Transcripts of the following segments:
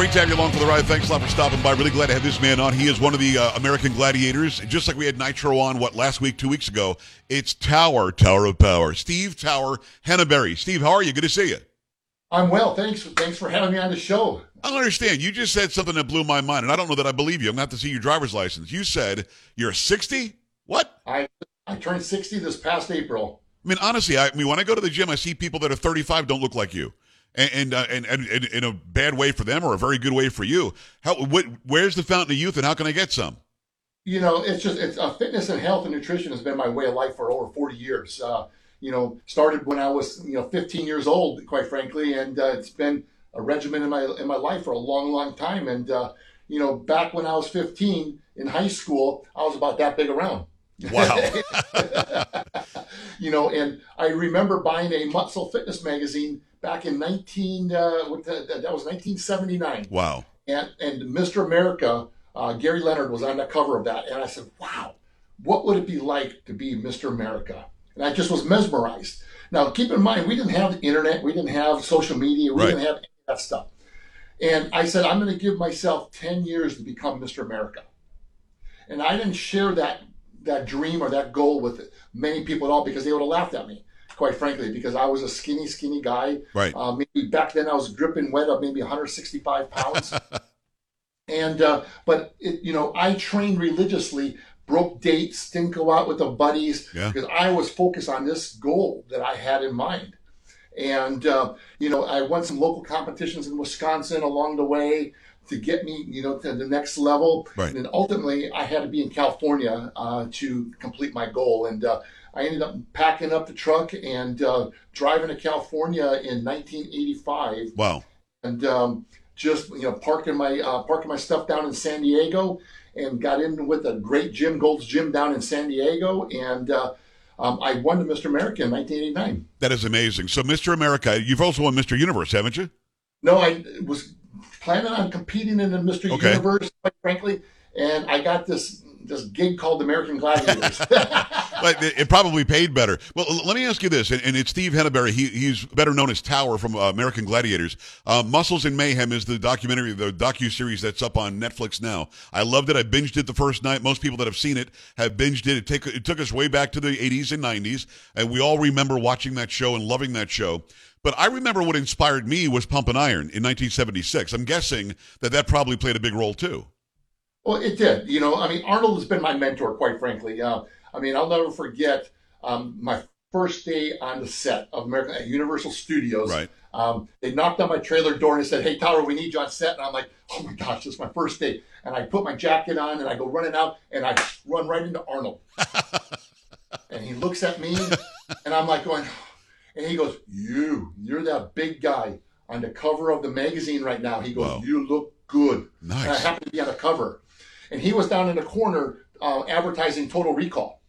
Great to have you along for the ride. Thanks a lot for stopping by. Really glad to have this man on. He is one of the uh, American Gladiators. Just like we had Nitro on, what, last week, two weeks ago. It's Tower, Tower of Power. Steve Tower Henneberry. Steve, how are you? Good to see you. I'm well. Thanks. Thanks for having me on the show. I don't understand. You just said something that blew my mind, and I don't know that I believe you. I'm going to have to see your driver's license. You said you're 60? What? I I turned 60 this past April. I mean, honestly, I, I mean, when I go to the gym, I see people that are 35 don't look like you. And and, uh, and, and, and in a bad way for them or a very good way for you. How? What, where's the fountain of youth, and how can I get some? You know, it's just it's uh, fitness and health and nutrition has been my way of life for over 40 years. Uh, you know, started when I was you know 15 years old, quite frankly, and uh, it's been a regimen in my in my life for a long, long time. And uh, you know, back when I was 15 in high school, I was about that big around. Wow. you know, and I remember buying a Muscle Fitness magazine back in 19 uh, what the, that was 1979. wow. and and Mr. America, uh, Gary Leonard was on the cover of that, and I said, "Wow, what would it be like to be Mr. America?" And I just was mesmerized. Now, keep in mind, we didn't have the internet, we didn't have social media, we Right. didn't have any of that stuff. And I said, "I'm going to give myself 10 years to become Mr. America." And I didn't share that that dream or that goal with many people at all because they would have laughed at me, quite frankly, because I was a skinny, skinny guy. Right. Uh, maybe back then I was dripping wet of maybe 165 pounds. and uh, but it, you know, I trained religiously, broke dates, didn't go out with the buddies Yeah. because I was focused on this goal that I had in mind. And uh, you know, I won some local competitions in Wisconsin along the way to get me, you know, to the next level. Right. And then ultimately, I had to be in California uh, to complete my goal. And uh, I ended up packing up the truck and uh, driving to California in 1985, Wow. and um, just you know parking my uh, parking my stuff down in San Diego, and got in with a great gym Gold's gym down in San Diego, and uh, um, I won the Mr. America in 1989. That is amazing. So, Mr. America, you've also won Mr. Universe, haven't you? No, I was planning on competing in the Mr. Okay. Universe, quite frankly, and I got this this gig called American Gladiators. But it, probably paid better. Well, let me ask you this, and, and it's Steve Henneberry. He, he's better known as Tower from uh, American Gladiators. Uh, Muscles and Mayhem is the documentary, the docu series that's up on Netflix now. I loved it. I binged it the first night. Most people that have seen it have binged it. It, take, it took us way back to the 80s and 90s, and we all remember watching that show and loving that show. But I remember what inspired me was Pumping Iron in 1976. I'm guessing that that probably played a big role too. Well, it did. You know, I mean, Arnold has been my mentor, quite frankly. Uh, I mean, I'll never forget um, my first day on the set of American at Universal Studios. Right. Um, they knocked on my trailer door and they said, "Hey, Tower, we need you on set." And I'm like, "Oh my gosh, this is my first day!" And I put my jacket on and I go running out and I run right into Arnold. and he looks at me and I'm like going, and he goes, "You, you're that big guy on the cover of the magazine right now." He goes, Wow. "You look good." And I happen to be on the cover. And he was down in the corner uh, advertising Total Recall.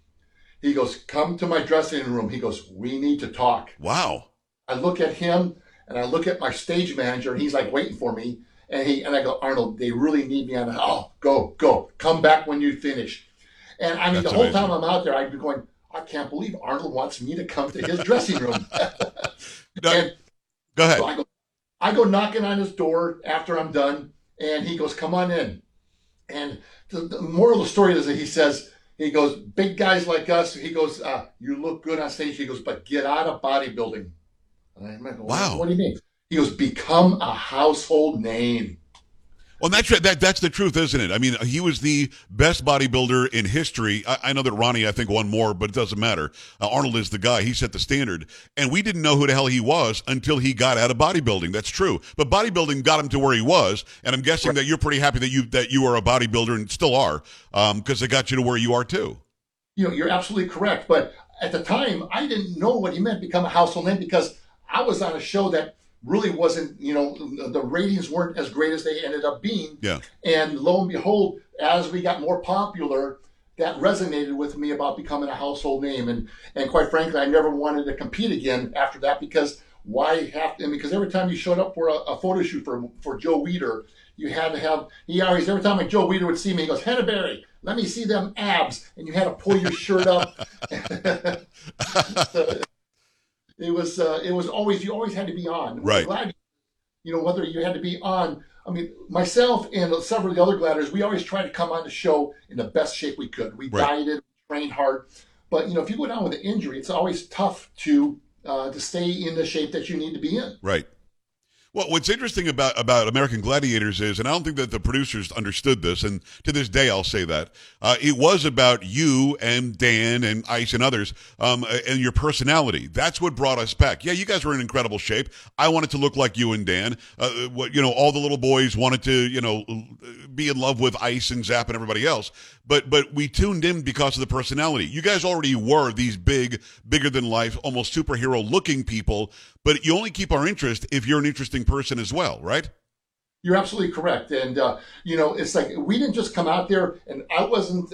He goes, Come to my dressing room. He goes, We need to talk. Wow. I look at him and I look at my stage manager and he's like waiting for me. And he and I go, Arnold, they really need me on the oh, go, go. Come back when you finish. And I mean That's the whole amazing. time I'm out there, I'd be going, I can't believe Arnold wants me to come to his dressing room. No, and go ahead. so I go, I go knocking on his door after I'm done, and he goes, "Come on in." And the, the moral of the story is that he says he goes big guys like us. He goes, uh, you look good on stage. He goes, but get out of bodybuilding. And I'm like, Wow. What do you mean? He goes, become a household name. Well, that's that. That's the truth, isn't it? I mean, he was the best bodybuilder in history. I, I know that Ronnie, I think, won more, but it doesn't matter. Uh, Arnold is the guy. He set the standard, and we didn't know who the hell he was until he got out of bodybuilding. That's true. But bodybuilding got him to where he was, and I'm guessing that you're pretty happy that you that you are a bodybuilder and still are, because it got you to where you are too. You know, you're absolutely correct. But at the time, I didn't know what he meant become a household name because I was on a show that really wasn't, you know, the ratings weren't as great as they ended up being. Yeah. And lo and behold, as we got more popular, that resonated with me about becoming a household name. And and quite frankly, I never wanted to compete again after that because why have to? Because every time you showed up for a, a photo shoot for for Joe Weider, you had to have. He always every time like Joe Weider would see me, he goes, Henneberry, let me see them abs, and you had to pull your shirt up. it was uh, it was always you always had to be on. Right. Glad, you know whether you had to be on. I mean, myself and several of the other gladiators, we always tried to come on the show in the best shape we could. We Right. dieted, trained hard, but you know if you go down with an injury, it's always tough to uh, to stay in the shape that you need to be in. Right. Well, what's interesting about about American Gladiators is, and I don't think that the producers understood this, and to this day I'll say that uh, it was about you and Dan and Ice and others, um, and your personality. That's what brought us back. Yeah, you guys were in incredible shape. I wanted to look like you and Dan. Uh, what you know, all the little boys wanted to, you know, be in love with Ice and Zap and everybody else. But but we tuned in because of the personality. You guys already were these big, bigger than life, almost superhero looking people. But you only keep our interest if you're an interesting person as well, right? You're absolutely correct, and uh, you know it's like we didn't just come out there, and I wasn't.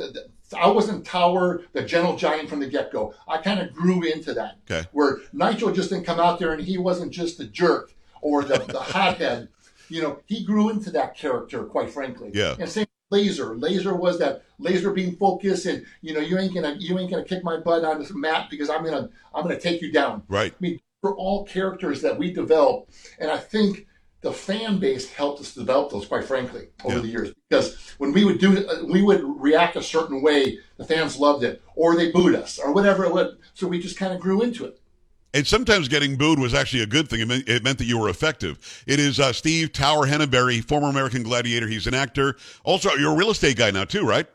I wasn't Tower, the gentle giant from the get go. I kind of grew into that. Okay. Where Nigel just didn't come out there and he wasn't just the jerk or the, the hothead. You know, he grew into that character, quite frankly. Yeah. And same with Laser. Laser was that laser beam focus, and you know, you ain't gonna you ain't gonna kick my butt on this mat because I'm gonna I'm gonna take you down. Right. I mean, for all characters that we develop. and I think the fan base helped us develop those, quite frankly, over Yeah. the years. Because when we would do, we would react a certain way, the fans loved it, or they booed us, or whatever it was. So we just kind of grew into it. And sometimes getting booed was actually a good thing. It meant, it meant that you were effective. It is uh, Steve Tower Henneberry, former American Gladiator. He's an actor. Also, you're a real estate guy now too, right?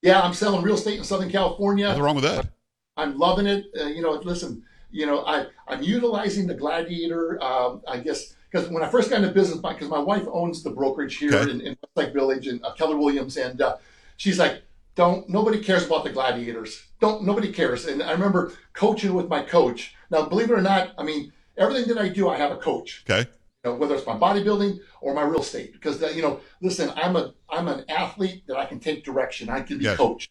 Yeah, I'm selling real estate in Southern California. Nothing wrong with that. I'm loving it. Uh, you know, listen, you know, I, I'm utilizing the Gladiator, um, I guess, because when I first got into business, because my wife owns the brokerage here Okay. in, in Westlake Village and uh, Keller Williams, and uh, she's like, don't, nobody cares about the Gladiators. Don't, nobody cares. And I remember coaching with my coach. Now, believe it or not, I mean, everything that I do, I have a coach Okay. you know, whether it's my bodybuilding or my real estate. Because uh, you know, listen, I'm a I'm an athlete that I can take direction. I can be Yes. coached.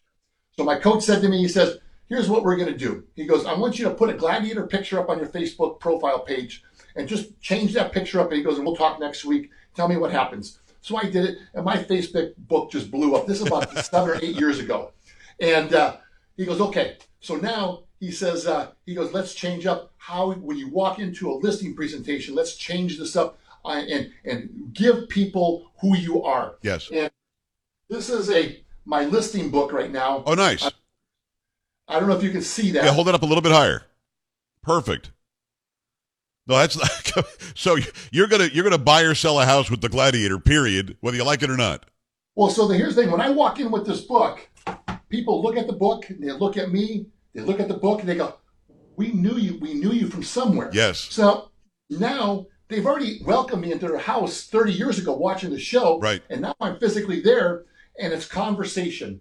So my coach said to me, he says, "Here's what we're going to do." He goes, "I want you to put a gladiator picture up on your Facebook profile page, and just change that picture up." And he goes, "And we'll talk next week. Tell me what happens." So I did it, and my Facebook book just blew up. This is about seven or eight years ago, and uh, he goes, "Okay." So now he says, uh, he goes, let's change up how when you walk into a listing presentation, let's change this up uh, and and give people who you are. Yes. And this is a my listing book right now. Oh, nice. I don't know if you can see that. Yeah, hold it up a little bit higher. Perfect. No, that's not, so you're gonna you're gonna buy or sell a house with the Gladiator. Period, whether you like it or not. Well, so the, here's the thing: when I walk in with this book, people look at the book, they look at me, they look at the book, and they go, "We knew you. We knew you from somewhere." Yes. So now they've already welcomed me into their house 30 years ago, watching the show, Right. And now I'm physically there, and it's conversation.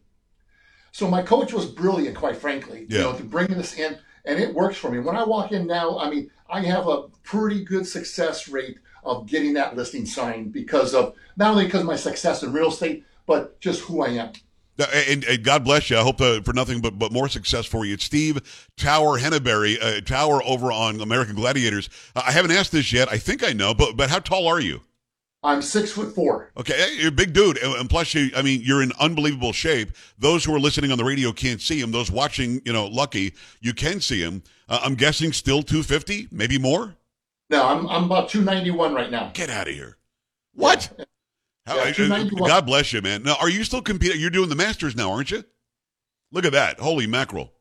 So my coach was brilliant, quite frankly, Yeah. you know, to bring this in, and it works for me. When I walk in now, I mean, I have a pretty good success rate of getting that listing signed because of not only because of my success in real estate, but just who I am. And, and God bless you. I hope uh, for nothing but, but more success for you. It's Steve Tower Henneberry, uh, Tower over on American Gladiators. Uh, I haven't asked this yet. I think I know, but but how tall are you? I'm six foot four. Okay, you're a big dude, and plus, you, I mean, you're in unbelievable shape. Those who are listening on the radio can't see him. Those watching, you know, lucky, you can see him. Uh, I'm guessing still 250, maybe more. No, I'm I'm about 291 right now. Get out of here. What? How- Yeah, 291. God bless you, man. Now, are you still competing? You're doing the Masters now, aren't you? Look at that. Holy mackerel.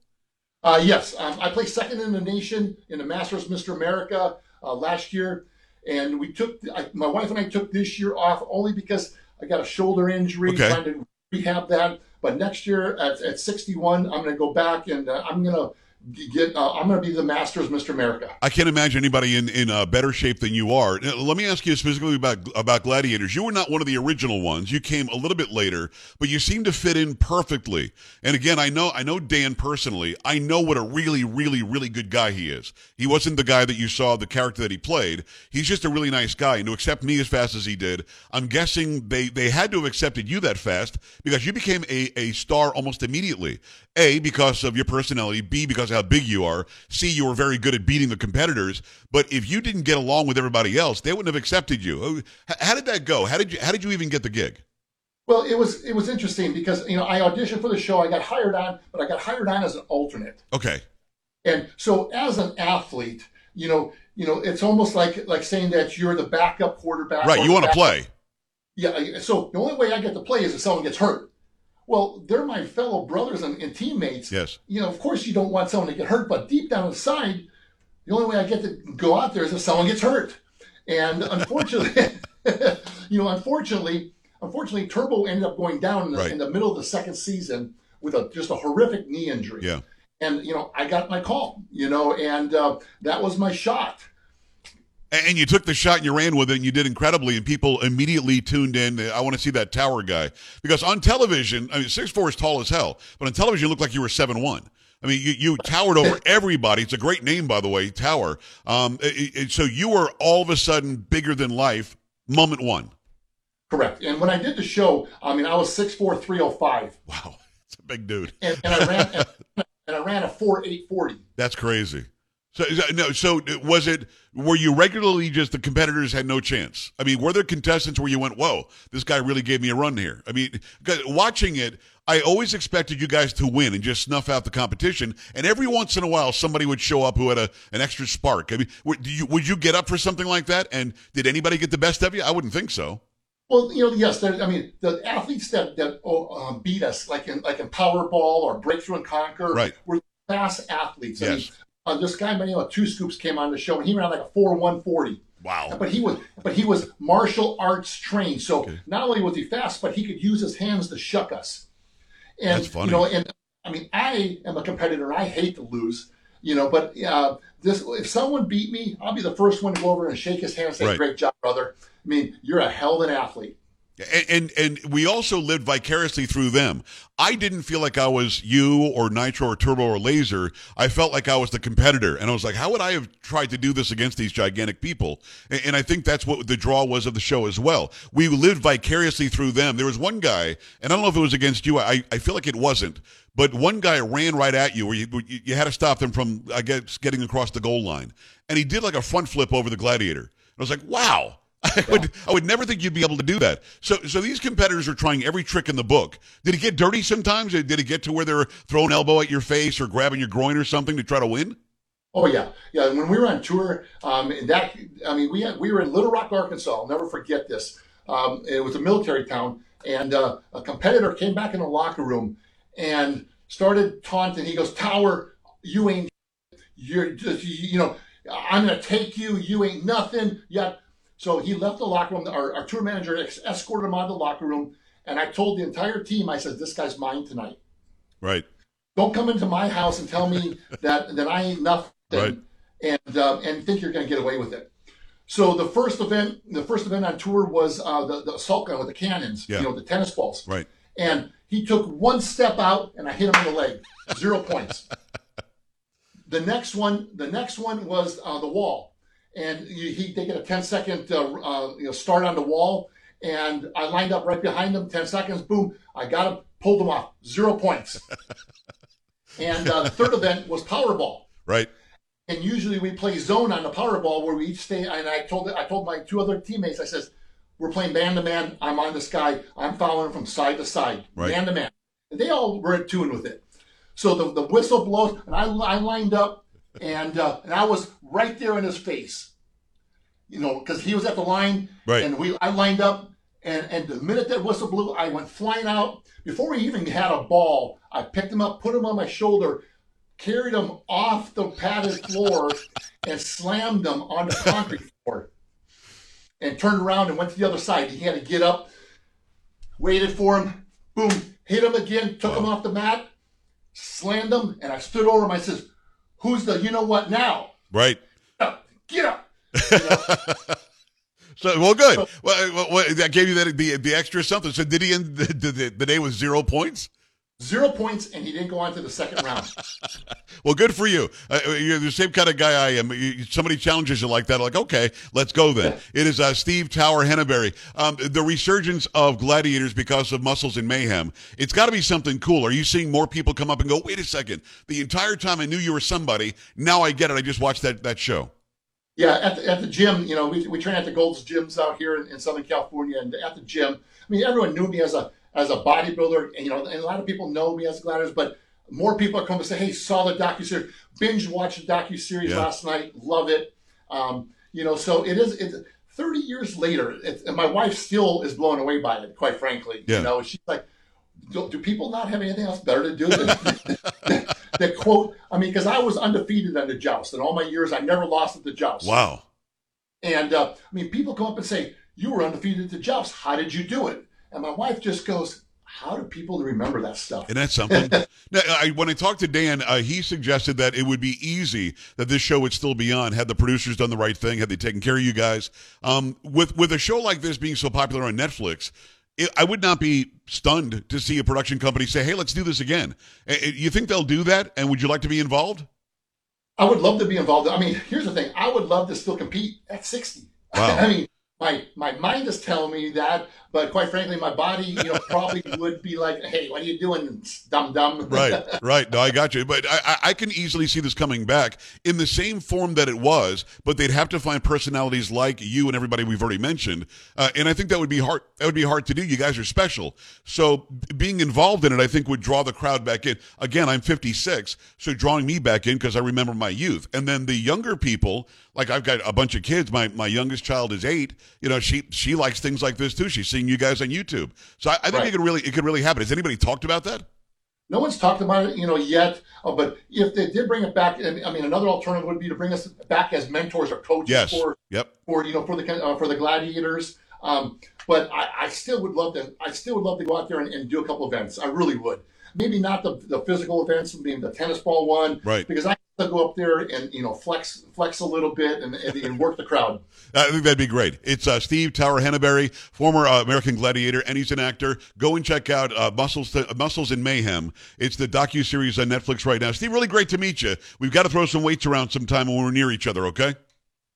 Uh, yes, um, I placed second in the nation in the Masters Mr. America uh, last year, and we took I, my wife and I took this year off only because I got a shoulder injury, Okay. trying to rehab that. But next year at, at 61, I'm going to go back and uh, I'm going to get. Uh, I'm going to be the Masters Mr. America. I can't imagine anybody in, in uh, better shape than you are. Now, let me ask you specifically about about gladiators. You were not one of the original ones. You came a little bit later, but you seem to fit in perfectly. And again, I know I know Dan personally. I know what a really, really, really good guy he is. He wasn't the guy that you saw the character that he played. He's just a really nice guy. And to accept me as fast as he did, I'm guessing they they had to have accepted you that fast because you became a, a star almost immediately. A because of your personality. B because how big you are. C you were very good at beating the competitors. But if you didn't get along with everybody else, they wouldn't have accepted you. Oh, How did that go? How did you how did you even get the gig? Well, it was it was interesting because you know I auditioned for the show. I got hired on, but I got hired on as an alternate. Okay. And so as an athlete, you know, you know, it's almost like like saying that you're the backup quarterback. Right. You want to play. Yeah. So the only way I get to play is if someone gets hurt. Well, they're my fellow brothers and, and teammates. Yes. You know, of course you don't want someone to get hurt, but deep down inside, the only way I get to go out there is if someone gets hurt. And unfortunately, you know, unfortunately, unfortunately, Turbo ended up going down in the, Right. in the middle of the second season with a just a horrific knee injury Yeah. and you know I got my call, you know, and uh, that was my shot. And you took the shot and you ran with it and you did incredibly, and people immediately tuned in. I want to see that tower guy because on television, I mean, six four is tall as hell, but on television, you look like you were seven one. I mean, you, you towered over everybody. It's a great name, by the way, Tower. Um, it- it- so you were all of a sudden bigger than life. Moment one. Correct. And when I did the show, I mean, I was six four three oh five, Wow, it's a big dude. and, and I ran and, and I ran a four eight forty. That's crazy. So no, so was it? Were you regularly just the competitors had no chance? I mean, were there contestants where you went, "Whoa, this guy really gave me a run here"? I mean, watching it, I always expected you guys to win and just snuff out the competition. And every once in a while, somebody would show up who had a an extra spark. I mean, would you would you get up for something like that? And did anybody get the best of you? I wouldn't think so. Well, you know, yes, there, I mean, the athletes that that oh, um, beat us, like in like in Powerball or Breakthrough and Conquer, Right. were fast athletes. I mean, Yes. Uh, this guy by the name of Two Scoops came on the show, and he ran like a four one forty. Wow. But he was, but he was martial arts trained. So not only was he fast, but he could use his hands to shuck us. And That's funny. you know, and I mean, I am a competitor. I hate to lose. You know, but uh, this if someone beat me, I'll be the first one to go over and shake his hand and say, Right. "Great job, brother." I mean, you're a hell of an athlete. And, and and we also lived vicariously through them. I didn't feel like I was you or Nitro or Turbo or Laser. I felt like I was the competitor, and I was like, how would I have tried to do this against these gigantic people? And, and I think that's what the draw was of the show as well. We lived vicariously through them. There was one guy, and I don't know if it was against you. I I feel like it wasn't, but one guy ran right at you, where you you had to stop them from I guess getting across the goal line, and he did like a front flip over the gladiator. And I was like, wow. I would I would never think you'd be able to do that. So so these competitors are trying every trick in the book. Did it get dirty sometimes? Did it get to where they were throwing elbow at your face or grabbing your groin or something to try to win? Oh yeah, yeah. When we were on tour, um, that I mean, we had, we were in Little Rock, Arkansas. I'll never forget this. Um, it was a military town, and uh, a competitor came back in the locker room and started taunting. He goes, "Tower, you ain't. You're just you, know. I'm gonna take you. You ain't nothing." Yeah. So he left the locker room. Our, our tour manager escorted him out of the locker room, and I told the entire team, I said, "This guy's mine tonight." Right. don't come into my house and tell me that that I ain't nothing Right. and um, and think you're going to get away with it. So the first event, the first event on tour was uh, the the assault gun with the cannons, Yeah. you know, the tennis balls. Right. And he took one step out, and I hit him in the leg, zero points. The next one, the next one was uh, the wall, and you, he they get a 10 second uh, uh, you know start on the wall, and I lined up right behind him, 10 seconds, boom, I got him, pulled him off, zero points. and uh, the third event was Powerball Right. and usually we play zone on the Powerball where we each stay. And I told I told my two other teammates, I says, "We're playing man to man. I'm on this guy. I'm following him from side to side, Right. man to man." And they all were in tune with it. So the, the whistle blows, and I, I lined up, and uh, and I was right there in his face, you know, because he was at the line, Right. and we I lined up, And, and the minute that whistle blew, I went flying out. Before he even had a ball, I picked him up, put him on my shoulder, carried him off the padded floor, and slammed him on the concrete floor. And turned around and went to the other side. He had to get up, waited for him, boom, hit him again, took him off the mat, slammed him, and I stood over him. I says, "Who's the you know what now? Right. Get up, get up." So well, good. Well, well, well, that gave you that the the extra something. So did he end the, the, the day with zero points? Zero points, and he didn't go on to the second round. Well, good for you. Uh, you're the same kind of guy I am. You, somebody challenges you like that, like okay, let's go then. It is uh, Steve Tower Henneberry. Um, the resurgence of gladiators because of Muscles and Mayhem. It's got to be something cool. Are you seeing more people come up and go? Wait a second. The entire time I knew you were somebody. Now I get it. I just watched that that show. Yeah, at the, at the gym, you know, we, we train at the Gold's gyms out here in, in Southern California, and at the gym, I mean, everyone knew me as a as a bodybuilder, and, you know, and a lot of people know me as gladiator, but more people coming to say, "Hey, saw the docu series, binge watched the docu series Yeah. last night, love it." Um, you know, so it is. It's thirty years later, it's, and my wife still is blown away by it. Quite frankly, Yeah. you know, she's like, do, do people not have anything else better to do than that quote? I mean, because I was undefeated on the joust, and all my years I never lost at the joust. Wow. And uh, I mean, people come up and say, "You were undefeated at the joust. How did you do it?" And my wife just goes, "How do people remember that stuff?" And that's something? now, I, when I talked to Dan, uh, he suggested that it would be easy that this show would still be on had the producers done the right thing, had they taken care of you guys. Um, with with a show like this being so popular on Netflix, it, I would not be stunned to see a production company say, "Hey, let's do this again." You think they'll do that? And would you like to be involved? I would love to be involved. I mean, here's the thing: I would love to still compete at 60. Wow. I mean, my my mind is telling me that, but quite frankly, my body, you know, probably would be like, "Hey, what are you doing, dum dum?" right, right. No, I got you. But I, I- I can easily see this coming back in the same form that it was, but they'd have to find personalities like you and everybody we've already mentioned. Uh, and I think that would be hard. That would be hard to do. You guys are special. So being involved in it, I think, would draw the crowd back in. Again, I'm 56, so drawing me back in because I remember my youth. And then the younger people, like I've got a bunch of kids. My my youngest child is eight. You know, she she likes things like this too. She's seeing you guys on YouTube. So I, I think Right. it could really it could really happen. Has anybody talked about that? No one's talked about it, you know, yet. Uh, but if they did bring it back, and I mean, another alternative would be to bring us back as mentors or coaches Yes. for Yep. for you know for the uh, for the gladiators. Um, but I, I still would love to. I still would love to go out there and, and do a couple events. I really would. Maybe not the, the physical events, being the tennis ball one, Right. Because I to go up there and you know flex flex a little bit and, and, and work the crowd. I think that'd be great. It's uh, Steve Tower Henneberry, former uh, American Gladiator, and he's an actor. Go and check out uh, Muscles to, Muscles in Mayhem. It's the docu series on Netflix right now. Steve, really great to meet you. We've got to throw some weights around sometime when we're near each other. Okay?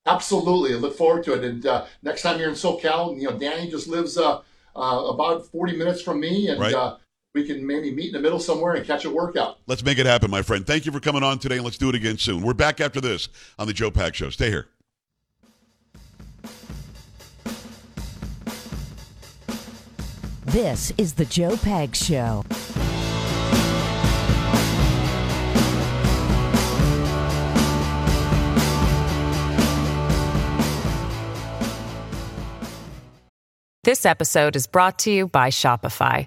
Absolutely, I look forward to it. And uh, next time you're in SoCal, you know Danny just lives uh, uh, about 40 minutes from me, and Right. We can maybe meet in the middle somewhere and catch a workout. Let's make it happen, my friend. Thank you for coming on today, and let's do it again soon. We're back after this on the Joe Pags Show. Stay here. This is the Joe Pags Show. This episode is brought to you by Shopify.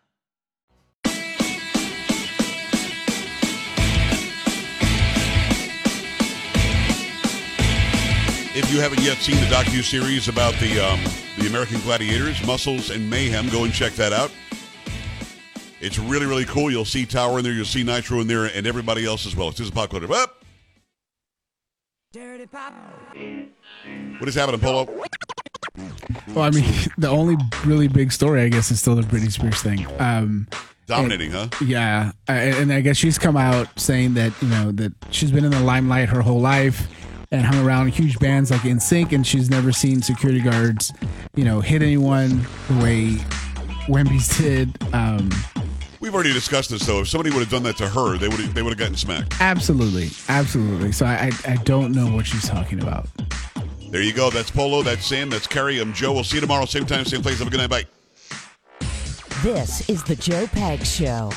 If you haven't yet seen the docu series about the um, the American Gladiators, Muscles and Mayhem, go and check that out. It's really really cool. You'll see Tower in there, you'll see Nitro in there, and everybody else as well. It's just a pop culture. Up. What is happening, Polo? Well, I mean, the only really big story, I guess, is still the Britney Spears thing. Um, Dominating, huh? yeah, and I guess she's come out saying that you know that she's been in the limelight her whole life and hung around huge bands like NSYNC, and she's never seen security guards, you know, hit anyone the way Wemby's did. Um, We've already discussed this though. If somebody would have done that to her, they would they would have gotten smacked. Absolutely, absolutely. So I, I, I don't know what she's talking about. There you go. That's Polo. That's Sam. That's Carrie. I'm Joe. We'll see you tomorrow, same time, same place. Have a good night. Bye. This is the Joe Pags Show.